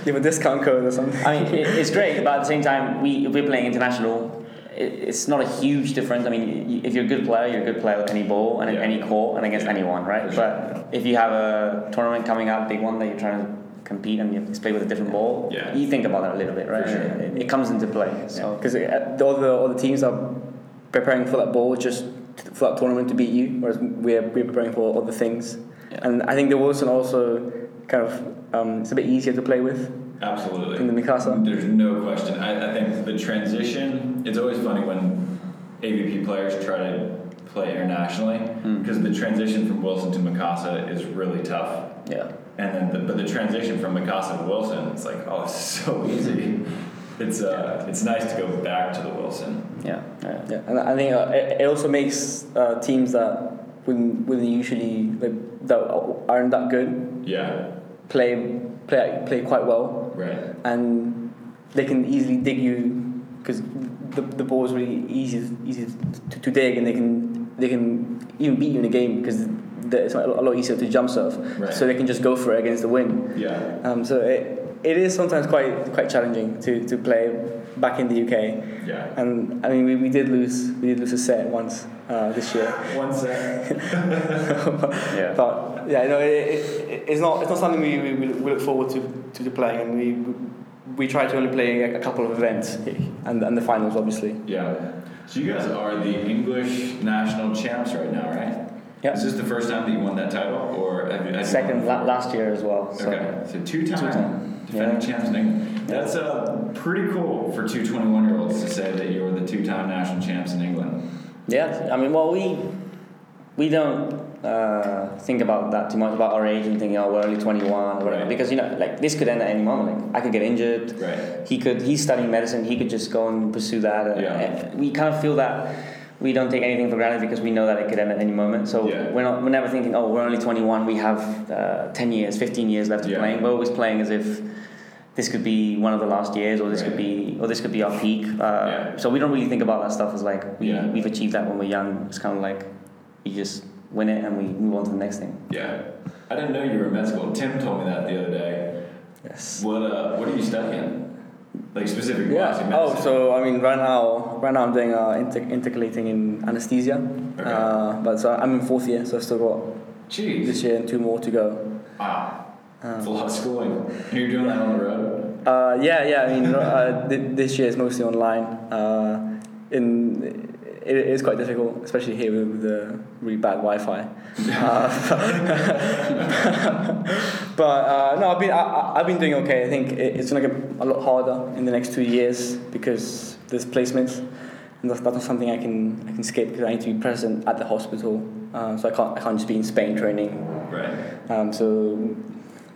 Give a discount code or something. I mean, it, it's great, but at the same time, we if we're playing international, it, it's not a huge difference. I mean, if you're a good player, you're a good player with any ball and in Yeah. any court and against anyone, right? Sure. But if you have a tournament coming up, big one that you're trying to compete and you have to play with a different ball, Yeah. you think about that a little bit, right? Sure. It, it comes into play. So because uh, all the other other teams are preparing for that ball just to- for that tournament to beat you, whereas we're we're preparing for other things. Yeah. And I think the Wilson also kind of um, it's a bit easier to play with Absolutely. than the Mikasa. There's no question. I, I think the transition, it's always funny when AVP players try to play internationally Hmm. because the transition from Wilson to Mikasa is really tough. yeah, And then, the, but the transition from Mikasa to Wilson, it's like, oh, it's so easy. It's uh, it's nice to go back to the Wilson. yeah, yeah. Yeah, and I think uh, it, it also makes uh, teams that wouldn't, wouldn't usually like, that aren't that good Yeah, play play play quite well, right. and they can easily dig you because the, the ball is really easy easy to, to dig, and they can they can even beat you in a game because it's a lot easier to jump serve, Right. so they can just go for it against the wind. Yeah, Um, so it, it is sometimes quite quite challenging to, to play back in the UK. yeah. And I mean, we, we did lose we did lose a set once uh, this year. One sec. Yeah. But yeah, no, it, it, it's not it's not something we, we, we look forward to, to, to playing, and we we try to only play a, a couple of events and and the finals obviously. Yeah. So you guys are the English national champs right now, right? Yeah. Is this the first time that you won that title, or have you? have you Second won la- last year as well. So. Okay, so two times. Two-time, defending yeah. champs. That's uh, pretty cool for two 21-year-olds to say that you were the two-time national champs in England. Yeah, I mean, well, we we don't uh, think about that too much about our age and thinking, oh, we're only 21 or whatever. Right. Because you know, like this could end at any moment. Like I could get injured. Right. He could. He's studying medicine. He could just go and pursue that. Uh, Yeah. uh, We kind of feel that we don't take anything for granted because we know that it could end at any moment. So Yeah. we're not. We're never thinking, oh, we're only 21. We have uh, 10 years, 15 years left of Yeah. playing. We're always playing as if this could be one of the last years, or this could be, or this could be our peak. Uh, Yeah. So we don't really think about that stuff as like we, Yeah. we've achieved that when we're young. It's kind of like you just win it and we move on to the next thing. Yeah. I didn't know you were in med school. Tim told me that the other day. Yes. What uh, What are you studying? Like specifically? Yeah. Oh, so I mean, right now, right now I'm doing uh, inter- intercalating in anesthesia. Okay. Uh, but so I'm in fourth year, so I've still got Jeez. this year and two more to go. Wow. Um, It's a lot of schooling. And you're doing that on the road. Uh, yeah, yeah. I mean, uh, th- this year is mostly online. Uh, in it is quite difficult, especially here with the really bad Wi-Fi. Uh, but uh, no, I've been I, I've been doing okay. I think it, it's gonna get a lot harder in the next two years because there's placements, and that's, that's not something I can I can skip because I need to be present at the hospital. Uh, so I can't I can't just be in Spain training. Right. Um, so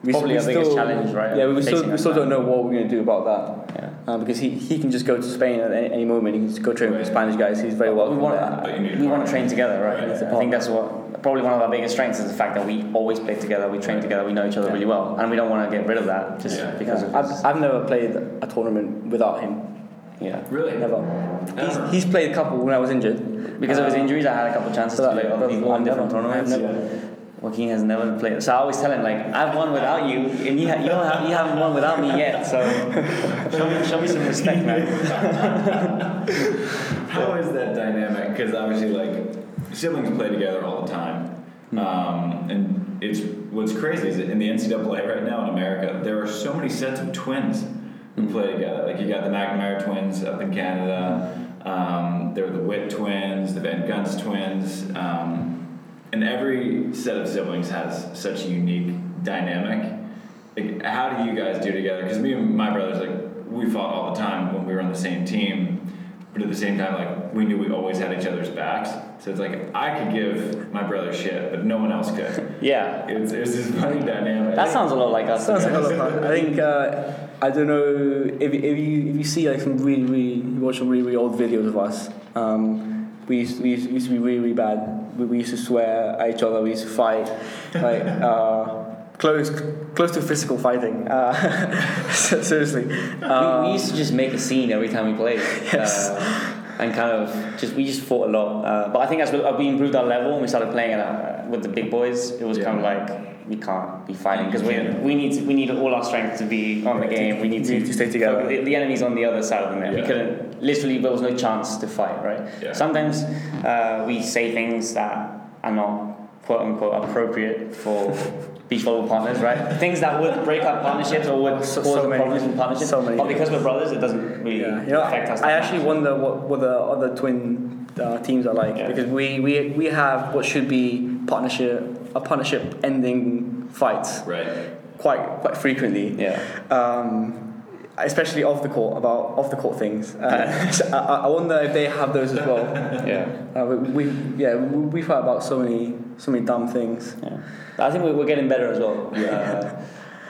we Probably we our biggest challenge, right, Yeah, we still we still don't know what we're gonna do about that. Yeah. Uh, because he, he can just go to Spain at any, any moment. He can just go train with the Spanish guys. He's very well. we want there. But you need a we want to train together, right? Right. I think that's what probably one of our biggest strengths is the fact that we always play together, we train together, we know each other really well, and we don't want to get rid of that just Yeah. because Yeah. of I've, I've never played a tournament without him. yeah. Really? Never. Never? He's, he's played a couple when I was injured. Because of his Uh, injuries, I had a couple of chances so to that- play other people in different never- tournaments. I've. Joaquin has never played, so I always tell him like, I've won without you, and you, ha- you, don't have, you haven't won without me yet. So show me, show me some respect, man. How is that dynamic? Because obviously, like siblings play together all the time, Hmm. um, and it's what's crazy is that in the NCAA right now in America, there are so many sets of twins Hmm. who play together. Like you got the McNamara twins up in Canada. Um, there are the Witt twins, the Van Gunst twins, um, and every set of siblings has such a unique dynamic. Like, how do you guys do together? Because me and my brothers, like, we fought all the time when we were on the same team, but at the same time, like, we knew we always had each other's backs. So it's like I could give my brother shit, but no one else could. Yeah, It's, it's this funny dynamic. that sounds a lot like us. Sounds like a lot of fun. I think uh, I don't know if, if you if you see like some really really you watch some really really old videos of us. Um, we used, we used, we used to be really really bad. We, we used to swear at each other. We used to fight like uh, close close to physical fighting. Uh, seriously. we, Uh, we used to just make a scene every time we played. Yes. Uh, and kind of just we just fought a lot, uh, but I think as we, as we improved our level and we started playing at, uh, with the big boys, it was kind of like we can't be fighting because we, Yeah. we need to, we need all our strength to be on the game. We need to, need to stay together. The, the enemy's on the other side of the net. We couldn't literally there was no chance to fight. Right. Yeah. Sometimes uh, we say things that are not quote unquote appropriate for beach volleyball partners, right? Things that would break up partnerships or would So- cause so many- problems in partnerships. so many but because we're brothers, it doesn't really Yeah, you know, affect us. I actually much. wonder what, what the other twin uh, teams are like Yeah. because we, we we have what should be partnership a partnership ending fights right. quite quite frequently. Yeah. Um, especially off the court about off the court things. Uh, so I, I wonder if they have those as well. Yeah. Uh, we, we yeah we, heard about so many so many dumb things. Yeah. I think we're, getting better as well. Uh,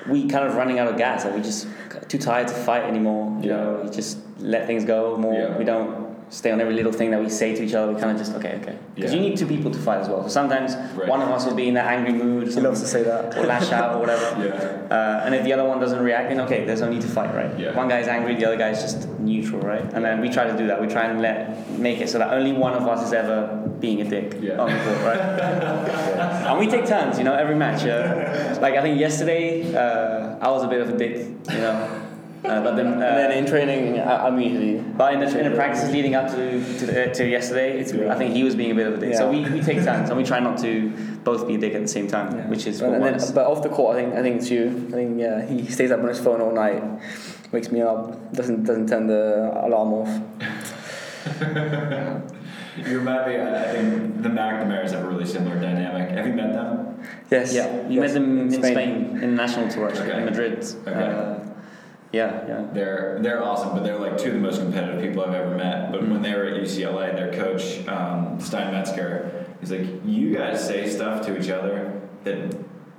we kind of running out of gas. Like we just too tired to fight anymore. You Yeah. know, we just let things go more. Yeah. We don't stay on every little thing that we say to each other. We kind of just okay, okay. Because Yeah. you need two people to fight as well. So sometimes Right. one of us will be in that angry mood. He loves to say that. or lash out or whatever. Yeah. Uh, and if the other one doesn't react, then okay, there's no need to fight, right? Yeah. One guy's angry, the other guy's just neutral, right? And then we try to do that. We try and let make it so that only one of us is ever being a dick Yeah. on the court, right? and we take turns, you know, every match. Uh, like I think yesterday, uh, I was a bit of a dick, you know. Uh, but then, uh, And then in training, I, I'm usually but in the, in the practices leading up to to, the, to yesterday, it's, Yeah. I think he was being a bit of a dick. So we, we take turns and we try not to both be a dick at the same time, Yeah. which is But, what then, works. but off the court, I think I think it's you. I think yeah, he stays up on his phone all night, wakes me up, doesn't doesn't turn the alarm off. You remind me, I I think the McNamara's have a really similar dynamic. Have you met them? Yes. Yeah, you yes, met them in Spain, in the national tour actually, Okay. in Madrid. Okay. Uh, yeah, yeah. They're they're awesome, but they're like two of the most competitive people I've ever met. But when they were at UCLA, their coach um, Stein Metzger, He's like, you guys say stuff to each other that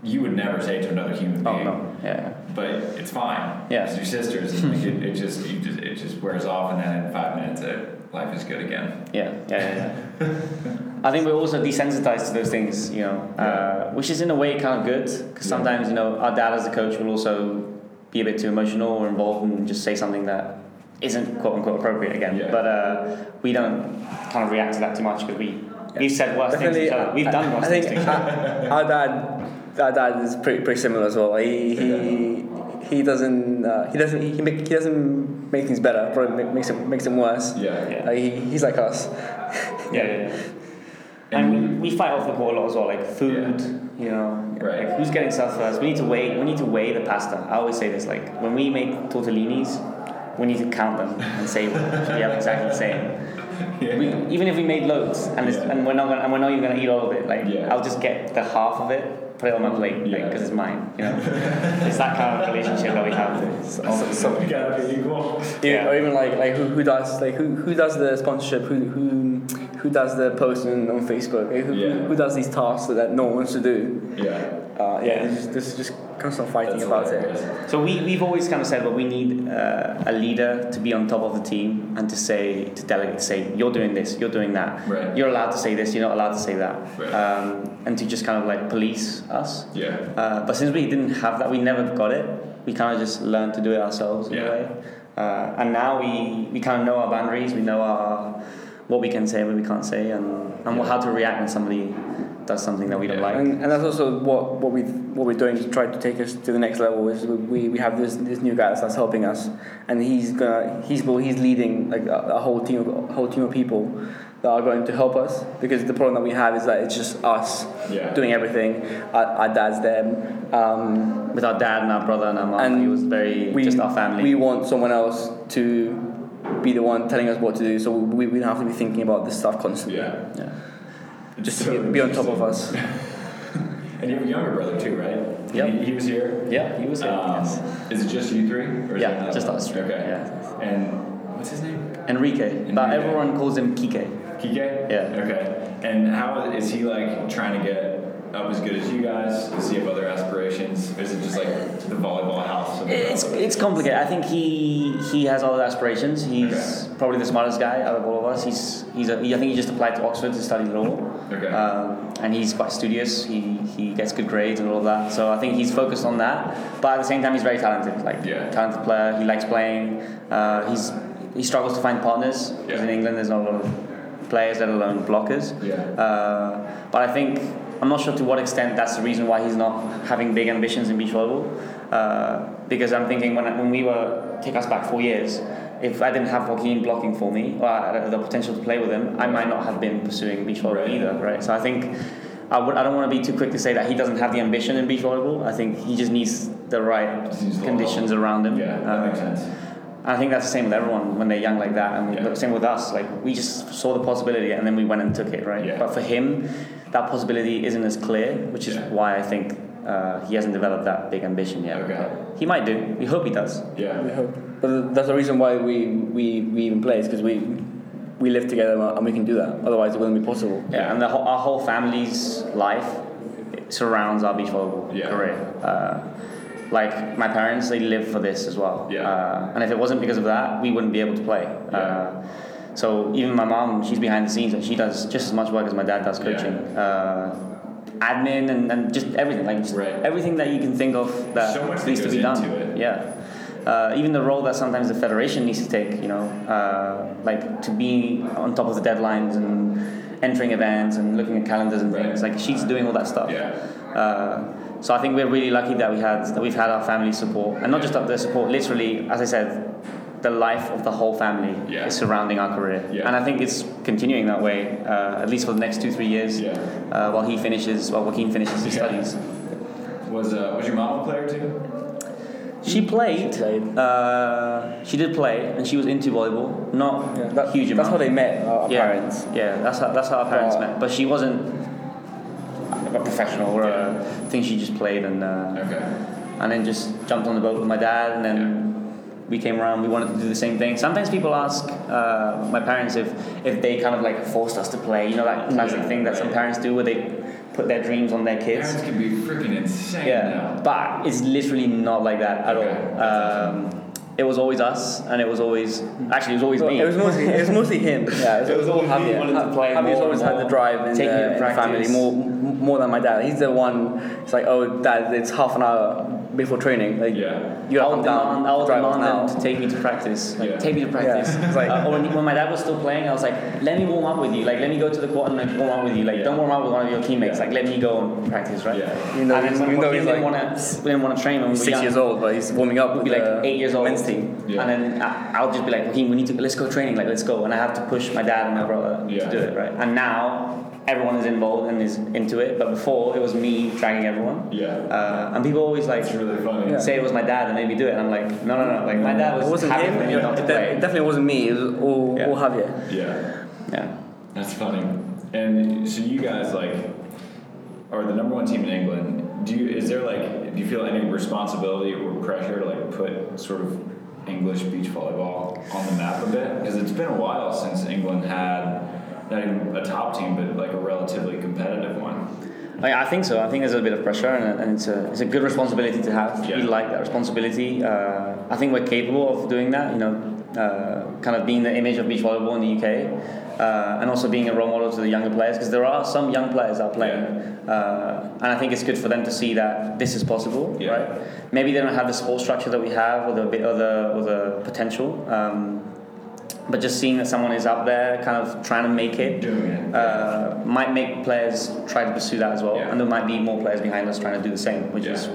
you would never say to another human being." Oh being. no, yeah. But it's fine. Yeah. It's your sisters. like it, it just you just it just wears off, and then in five minutes, it, life is good again. Yeah, yeah, yeah. yeah. I think we're also desensitized to those things, you know, uh, which is in a way kind of good because Yeah. sometimes, you know, our dad as a coach will also be a bit too emotional or involved and just say something that isn't quote unquote appropriate again. Yeah. But uh, we don't kind of react to that too much because we we've said worse things to each other. We've I- done worse I things think to each other. our, our dad, our dad is pretty pretty similar as well. He he he doesn't uh, he doesn't he, make, he doesn't make things better. Probably ma- makes it makes them worse. Yeah. Yeah. Uh, he, he's like us. Yeah, yeah, yeah. And we, we fight off the court a lot as well, like food, you know, Right. like who's getting stuff first. We need to weigh. We need to weigh the pasta. I always say this, like when we make tortellinis, we need to count them and say we have exactly the same. We, even if we made loads and, it's, Yeah. and we're not gonna, and we're not even gonna eat all of it, like Yeah. I'll just get the half of it, put it on my plate, like Yeah. because it's mine. You know, it's that kind of relationship that we have. So, so, so- we gotta. Yeah, or even like like who, who does like who, who does the sponsorship who who who does the posting on Facebook who, Yeah. who, who does these tasks that no one wants to do Yeah. uh, yeah there's just, there's just constant fighting That's about hilarious. it So we, we've always kind of said, well, we need uh, a leader to be on top of the team and to say, to delegate, to say, you're doing this, you're doing that. Right. You're allowed to say this, you're not allowed to say that. Right. Um, and to just kind of like police us. Yeah. Uh, but since we didn't have that, we never got it. We kind of just learned to do it ourselves in Yeah. a way. Uh, and now we, we kind of know our boundaries. We know our what we can say, what we can't say, and, and Yeah. how to react when somebody does something that we don't Yeah. like. and, and that's also what, what we what we're doing to try to take us to the next level is we, we have this this new guy that's helping us and he's gonna he's well, he's leading like a, a whole team of, a whole team of people that are going to help us because the problem that we have is that it's just us Yeah. doing everything our, our dad's there um, With our dad and our brother and our mom, And he was very we, just our family. we want someone else to be the one telling us what to do so we, we don't have to be thinking about this stuff constantly Yeah. yeah. just to be, be on top of us And you have a younger brother too, right? Yep. He, he was here. Yeah, he was here. Um, yes. Is it just you three? Or Yeah, just us three, Okay. yeah. And what's his name? Enrique, but Enrique. everyone calls him Kike. Kike? Yeah. Okay. And how is he like trying to get up as good as you guys? Does he have other aspirations? Is it just like the volleyball house? It's, it's complicated. I think he he has other aspirations. He's probably the smartest guy out of all of us. He's he's a, he, I think he just applied to Oxford to study law. Okay. Um, and he's quite studious. He he gets good grades and all of that. So I think he's focused on that. But at the same time, he's very talented. Like Yeah. talented player. He likes playing. Uh, he's he struggles to find partners because Yeah. in England there's not a lot of players, let alone blockers. Yeah. Uh, but I think I'm not sure to what extent that's the reason why he's not having big ambitions in beach volleyball. Uh, because I'm thinking when, when we were take us back four years, if I didn't have Joaquin blocking for me or the potential to play with him, I might not have been pursuing beach volleyball Right. either, right? So I think I would I don't want to be too quick to say that he doesn't have the ambition in beach volleyball. I think he just needs the right needs conditions around him. Yeah, that Uh, makes sense. I think that's the same with everyone when they're young like that, and Yeah. the same with us. Like we just saw the possibility and then we went and took it, right? Yeah. But for him, that possibility isn't as clear, which is Yeah. why I think uh, he hasn't developed that big ambition yet. Okay. He might do. We hope he does. Yeah. We hope. But that's the reason why we, we, we even play, is because we, we live together and we can do that. Otherwise, it wouldn't be possible. Yeah, and the whole, our whole family's life surrounds our beach volleyball Yeah. career. Uh, like my parents, they live for this as well. Yeah. Uh, and if it wasn't because of that, we wouldn't be able to play. Yeah. So even my mom, she's behind the scenes and she does just as much work as my dad does Yeah. coaching. Uh, admin and, and just everything, like just Right. everything that you can think of that So much that needs to be done. Yeah. Uh, even the role that sometimes the federation needs to take, you know, uh, like to be on top of the deadlines and entering events and looking at calendars and Right. things. Like she's doing all that stuff. Yeah. Uh, so I think we're really lucky that we had that we've had our family support, and not just up the support. Literally, as I said, the life of the whole family Yeah. is surrounding our career, Yeah. and I think it's continuing that way uh, at least for the next two three years. Yeah. Uh, while he finishes, while Joaquin finishes his Yeah. studies. Was uh, was your mom a player too? She played. She played. Uh, she did play, and she was into volleyball. Not Yeah, that, huge That's how they met, our, our yeah, parents. Yeah, that's how that's how our parents But- met. But she wasn't a professional or a thing. She just played and uh, Okay. and then just jumped on the boat with my dad, and then we came around, we wanted to do the same thing. Sometimes people ask uh, my parents if, if they kind of like forced us to play, you know, that classic Yeah, thing that some parents do where they put their dreams on their kids. Parents can be freaking insane Yeah, now. but it's literally not like that at Okay, all. Um, it was always us, and it was always actually it was always Well, me. it was mostly it was mostly him. Yeah, It was always me Javier. wanting to play Javier's always had the drive in taking the, me in the family more more than my dad. He's the one. It's like, oh, dad, it's half an hour before training. Like, Yeah. you I gotta would come down. demand, I would drive demand them to take me to practice. Like, Yeah. take me to practice. Yeah. Like- uh, or when, when my dad was still playing, I was like, let me warm up with you. Like, let me go to the court and like, warm up with you. Like, Yeah. don't warm up with one of your teammates. Yeah. Like, let me go and practice, right? Yeah. Even though and he's- then even when though we he's didn't like want to, we didn't want to train when we were Six young. years old, but he's warming up We'd be like eight years old. Men's team. Yeah. And then I- I'll just be like, Joaquin, we need to let's go training. Like, let's go. And I have to push my dad and my brother Yeah. to do it, right? And now everyone is involved and is into it. But before it was me dragging everyone. Yeah. Uh, and people always like really funny. Yeah. say it was my dad and made me do it. And I'm like, no, no, no. Like my dad was It wasn't happy him. for It, not it definitely wasn't me. It was all, Yeah. all Javier. Yeah. Yeah. That's funny. And so you guys like are the number one team in England. Do you is there like do you feel any responsibility or pressure to like put sort of English beach volleyball on the map a bit? Because it's been a while since England had not even a top team, but like a relatively competitive one. I, I think so. I think there's a bit of pressure, and, and it's a it's a good responsibility to have. Yeah. We like that responsibility. Uh, I think we're capable of doing that. You know, uh, kind of being the image of beach volleyball in the UK, uh, and also being a role model to the younger players because there are some young players out playing, uh, and I think it's good for them to see that this is possible. Yeah. Right? Maybe they don't have the support structure that we have, or the bit, or the or the potential. Um, but just seeing that someone is up there, kind of trying to make it, it. uh, might make players try to pursue that as well, Yeah. and there might be more players behind us trying to do the same, which Yeah. is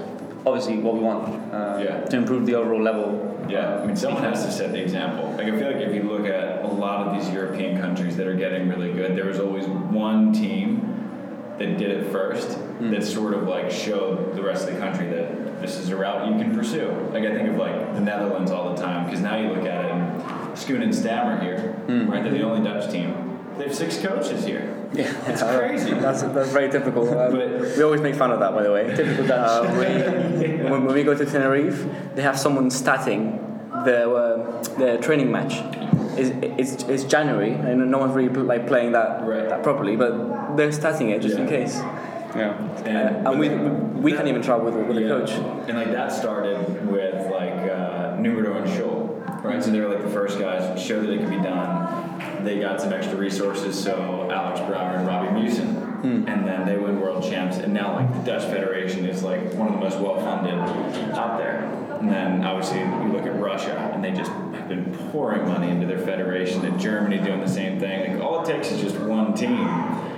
obviously what we want uh, Yeah. to improve the overall level. Yeah, I mean, someone has to set the example. Like, I feel like if you look at a lot of these European countries that are getting really good, there was always one team that did it first that sort of like showed the rest of the country that this is a route you can pursue. Like, I think of like the Netherlands all the time because now you look at it and Schoon and Stam are here, right? They're the only Dutch team. They have six coaches here. Yeah. It's crazy. That's that's very typical. Um, But- we always make fun of that, by the way. Typical Dutch. Uh, when, when, when we go to Tenerife, they have someone statting their uh, their training match. It's, it's, it's January and no one's really like playing that, Right. that properly, but they're statting it just in case. Yeah. And, but we, then- we can't even travel with, with Yeah. a coach. And like that started with like uh, Nummerdor and Schuil, right? So they were like the first guys to show that it could be done. They got some extra resources, so Alex Brouwer and Robbie Meeuwsen, and then they win world champs. And now like the Dutch Federation is like one of the most well funded out there. And then obviously you look at Russia, and they just have been pouring money into their federation. And Germany doing the same thing. Like all it takes is just one team.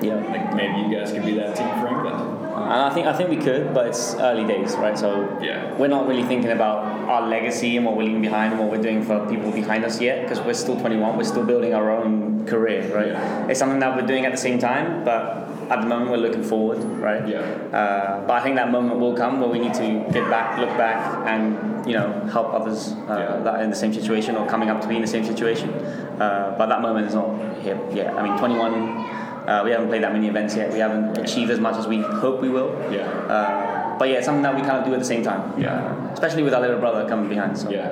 Yeah. Like maybe you guys could be that team for England. And I think I think we could, but it's early days, right? So Yeah. we're not really thinking about our legacy and what we're leaving behind and what we're doing for people behind us yet, because we're still 21. We're still building our own career, right? Yeah. It's something that we're doing at the same time, but at the moment we're looking forward, right? Yeah. Uh, but I think that moment will come where we need to get back, look back, and you know help others uh, Yeah. that are in the same situation or coming up to be in the same situation. Uh, but that moment is not here yet. I mean, 21. Uh, we haven't played that many events yet. We haven't achieved as much as we hope we will. Yeah. Uh, but yeah, it's something that we kind of do at the same time. Yeah. Especially with our little brother coming behind. So. Yeah.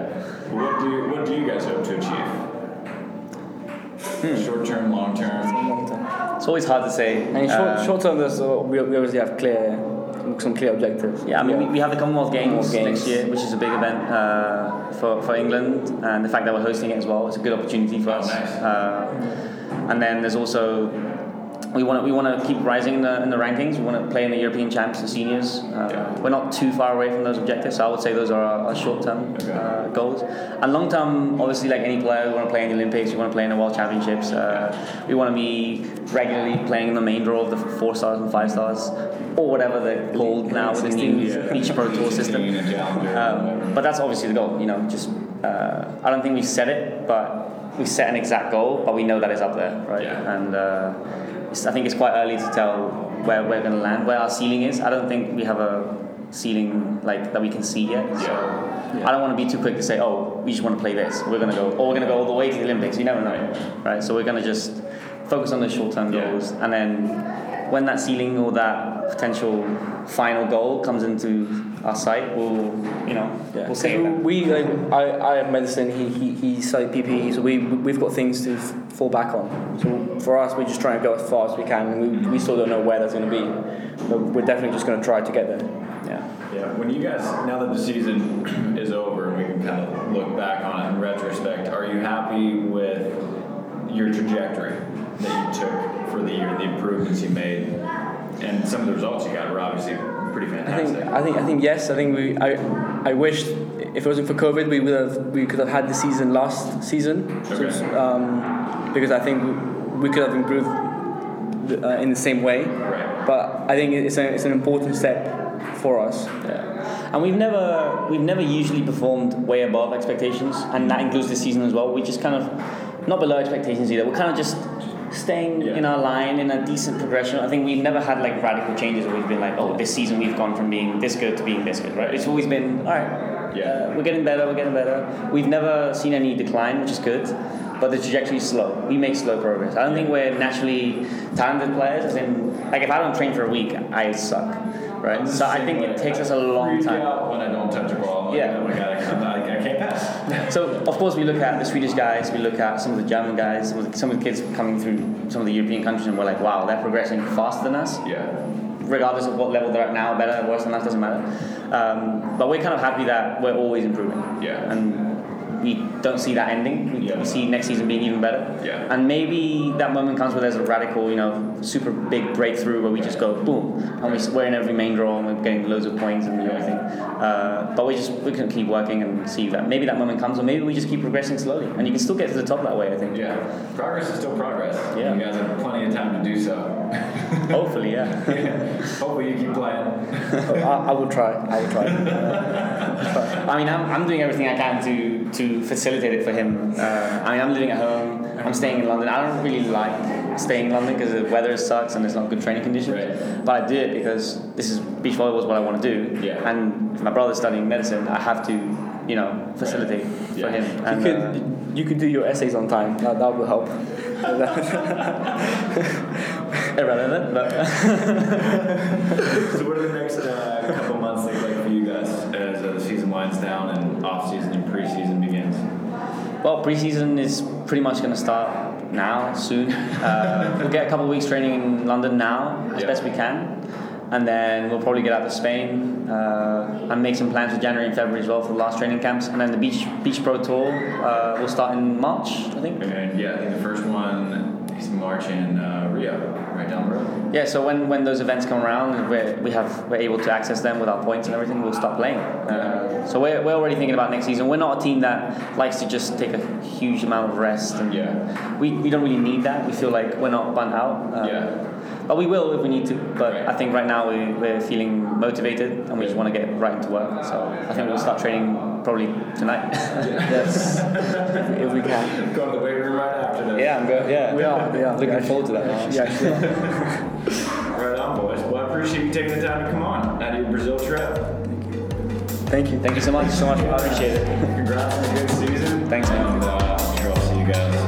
What do you, what do you guys hope to achieve? Short term, long term. It's always hard to say. And short, Uh, short term, there's, uh, we, we obviously have clear, some clear objectives. Yeah, I mean, We, we have the Commonwealth Games, Commonwealth Games. next year, which is a big event uh, for, for England, and the fact that we're hosting it as well is a good opportunity for Oh, us. nice. Uh, and then there's also we want to we want to keep rising in the, in the rankings. We want to play in the European champs and seniors. Uh, Yeah. We're not too far away from those objectives, so I would say those are our, our short-term Okay. uh, goals. And long-term, obviously, like any player, we want to play in the Olympics. We want to play in the World Championships. Uh, we want to be regularly playing in the main draw of the four stars and five stars, or whatever they're called now with the new. Beach Pro Tour system. Um, but that's obviously the goal, you know. Just uh, I don't think we've set it, but we set an exact goal, but we know that it's up there, right? Yeah. And uh, I think it's quite early to tell where we're going to land, where our ceiling is. I don't think we have a ceiling like that we can see yet. So I don't want to be too quick to say, oh, we just want to play this. We're going to go, or we're going to go all the way to the Olympics. You never know, right? So we're going to just focus on the short-term Yeah. goals, and then when that ceiling or that potential final goal comes into our sight, we'll you know Yeah, we'll say that. we like I, I have medicine. He he he studied PPE, so we we've got things to f- fall back on. So for us, we're just trying to go as far as we can. And we, we still don't know where that's going to be, but we're definitely just going to try to get there. Yeah. Yeah, when you guys, now that the season is over and we can kind of look back on it in retrospect, are you happy with your trajectory that you took for the year, the improvements you made, and some of the results you got were obviously pretty I fantastic. think I think I think yes. I think we I I wish if it wasn't for COVID, we would have we could have had the season last season. So, Okay. um, because I think we, we could have improved the, uh, in the same way. Right. But I think it's, a, it's an important step for us. Yeah. And we've never we've never usually performed way above expectations, and that includes this season as well. We just kind of not below expectations either. We're kind of just staying Yeah. in our line in a decent progression. I think we've never had like radical changes where we've been like, oh, this season we've gone from being this good to being this good, right? It's always been all right. Yeah. uh, we're getting better. We're getting better. We've never seen any decline, which is good. But the trajectory is slow. We make slow progress. I don't think we're naturally talented players. As in, like if I don't train for a week, I suck, right? So I think it takes us a long time. out when I don't touch a ball. Like, Yeah. oh my god, I can't, I, I can't pass. So of course we look at the Swedish guys, we look at some of the German guys, some of the, some of the kids coming through some of the European countries, and we're like, wow, they're progressing faster than us. Yeah. Regardless of what level they're at now, better, worse than us, doesn't matter. Um, but we're kind of happy that we're always improving. Yeah. And we don't see that ending. We, Yeah. we see next season being even better. Yeah. And maybe that moment comes where there's a radical, you know, super big breakthrough where we just go boom, and we, we're in every main draw and we're getting loads of points and everything. Uh, but we just we can keep working and see that maybe that moment comes, or maybe we just keep progressing slowly, and you can still get to the top that way. I think. Yeah. Progress is still progress. Yeah. You guys have plenty of time to do so. Hopefully, yeah. Hopefully you keep playing. I, I will try. I will try. I mean, I'm, I'm doing everything I can to to facilitate it for him. Uh, I mean, I'm living at home. I'm staying in London. I don't really like staying in London because the weather sucks and there's not good training conditions. Right. But I do it because this is beach volleyball is what I want to do. Yeah. And if my brother's studying medicine, I have to, you know, facilitate Yeah. for him. You could uh, you could do your essays on time. That, that will help. irrelevant, but So what do the next uh, couple months look like for you guys as uh, the season winds down and off season and preseason begins? Well, preseason is pretty much going to start now, soon. Uh, we'll get a couple of weeks training in London now, as Yeah. best we can. And then we'll probably get out to Spain uh, and make some plans for January and February as well for the last training camps. And then the Beach Beach Pro Tour uh, will start in March, I think. And yeah, I think the first one is March in uh, Rio, right down the road. Yeah, so when, when those events come around and we're, we have, we're able to access them with our points and everything, we'll start playing. Uh, so we're, we're already thinking about next season. We're not a team that likes to just take a huge amount of rest. And Yeah. we, we don't really need that. We feel like we're not burnt out. Uh, Yeah. But we will if we need to. But Right. I think right now we, we're feeling motivated and we just want to get right into work. So I think we'll start training probably tonight. yes, if, if we can. Yeah, I'm good. Yeah, we are. Yeah, looking yeah, forward to that. Now. Yeah, sure. right on, boys. Well, I appreciate you taking the time to come on out of your Brazil trip. Thank you. Thank you so much. So much. I appreciate it. Congrats on a good season. Thanks, man. And, uh, I'm sure I'll see you guys.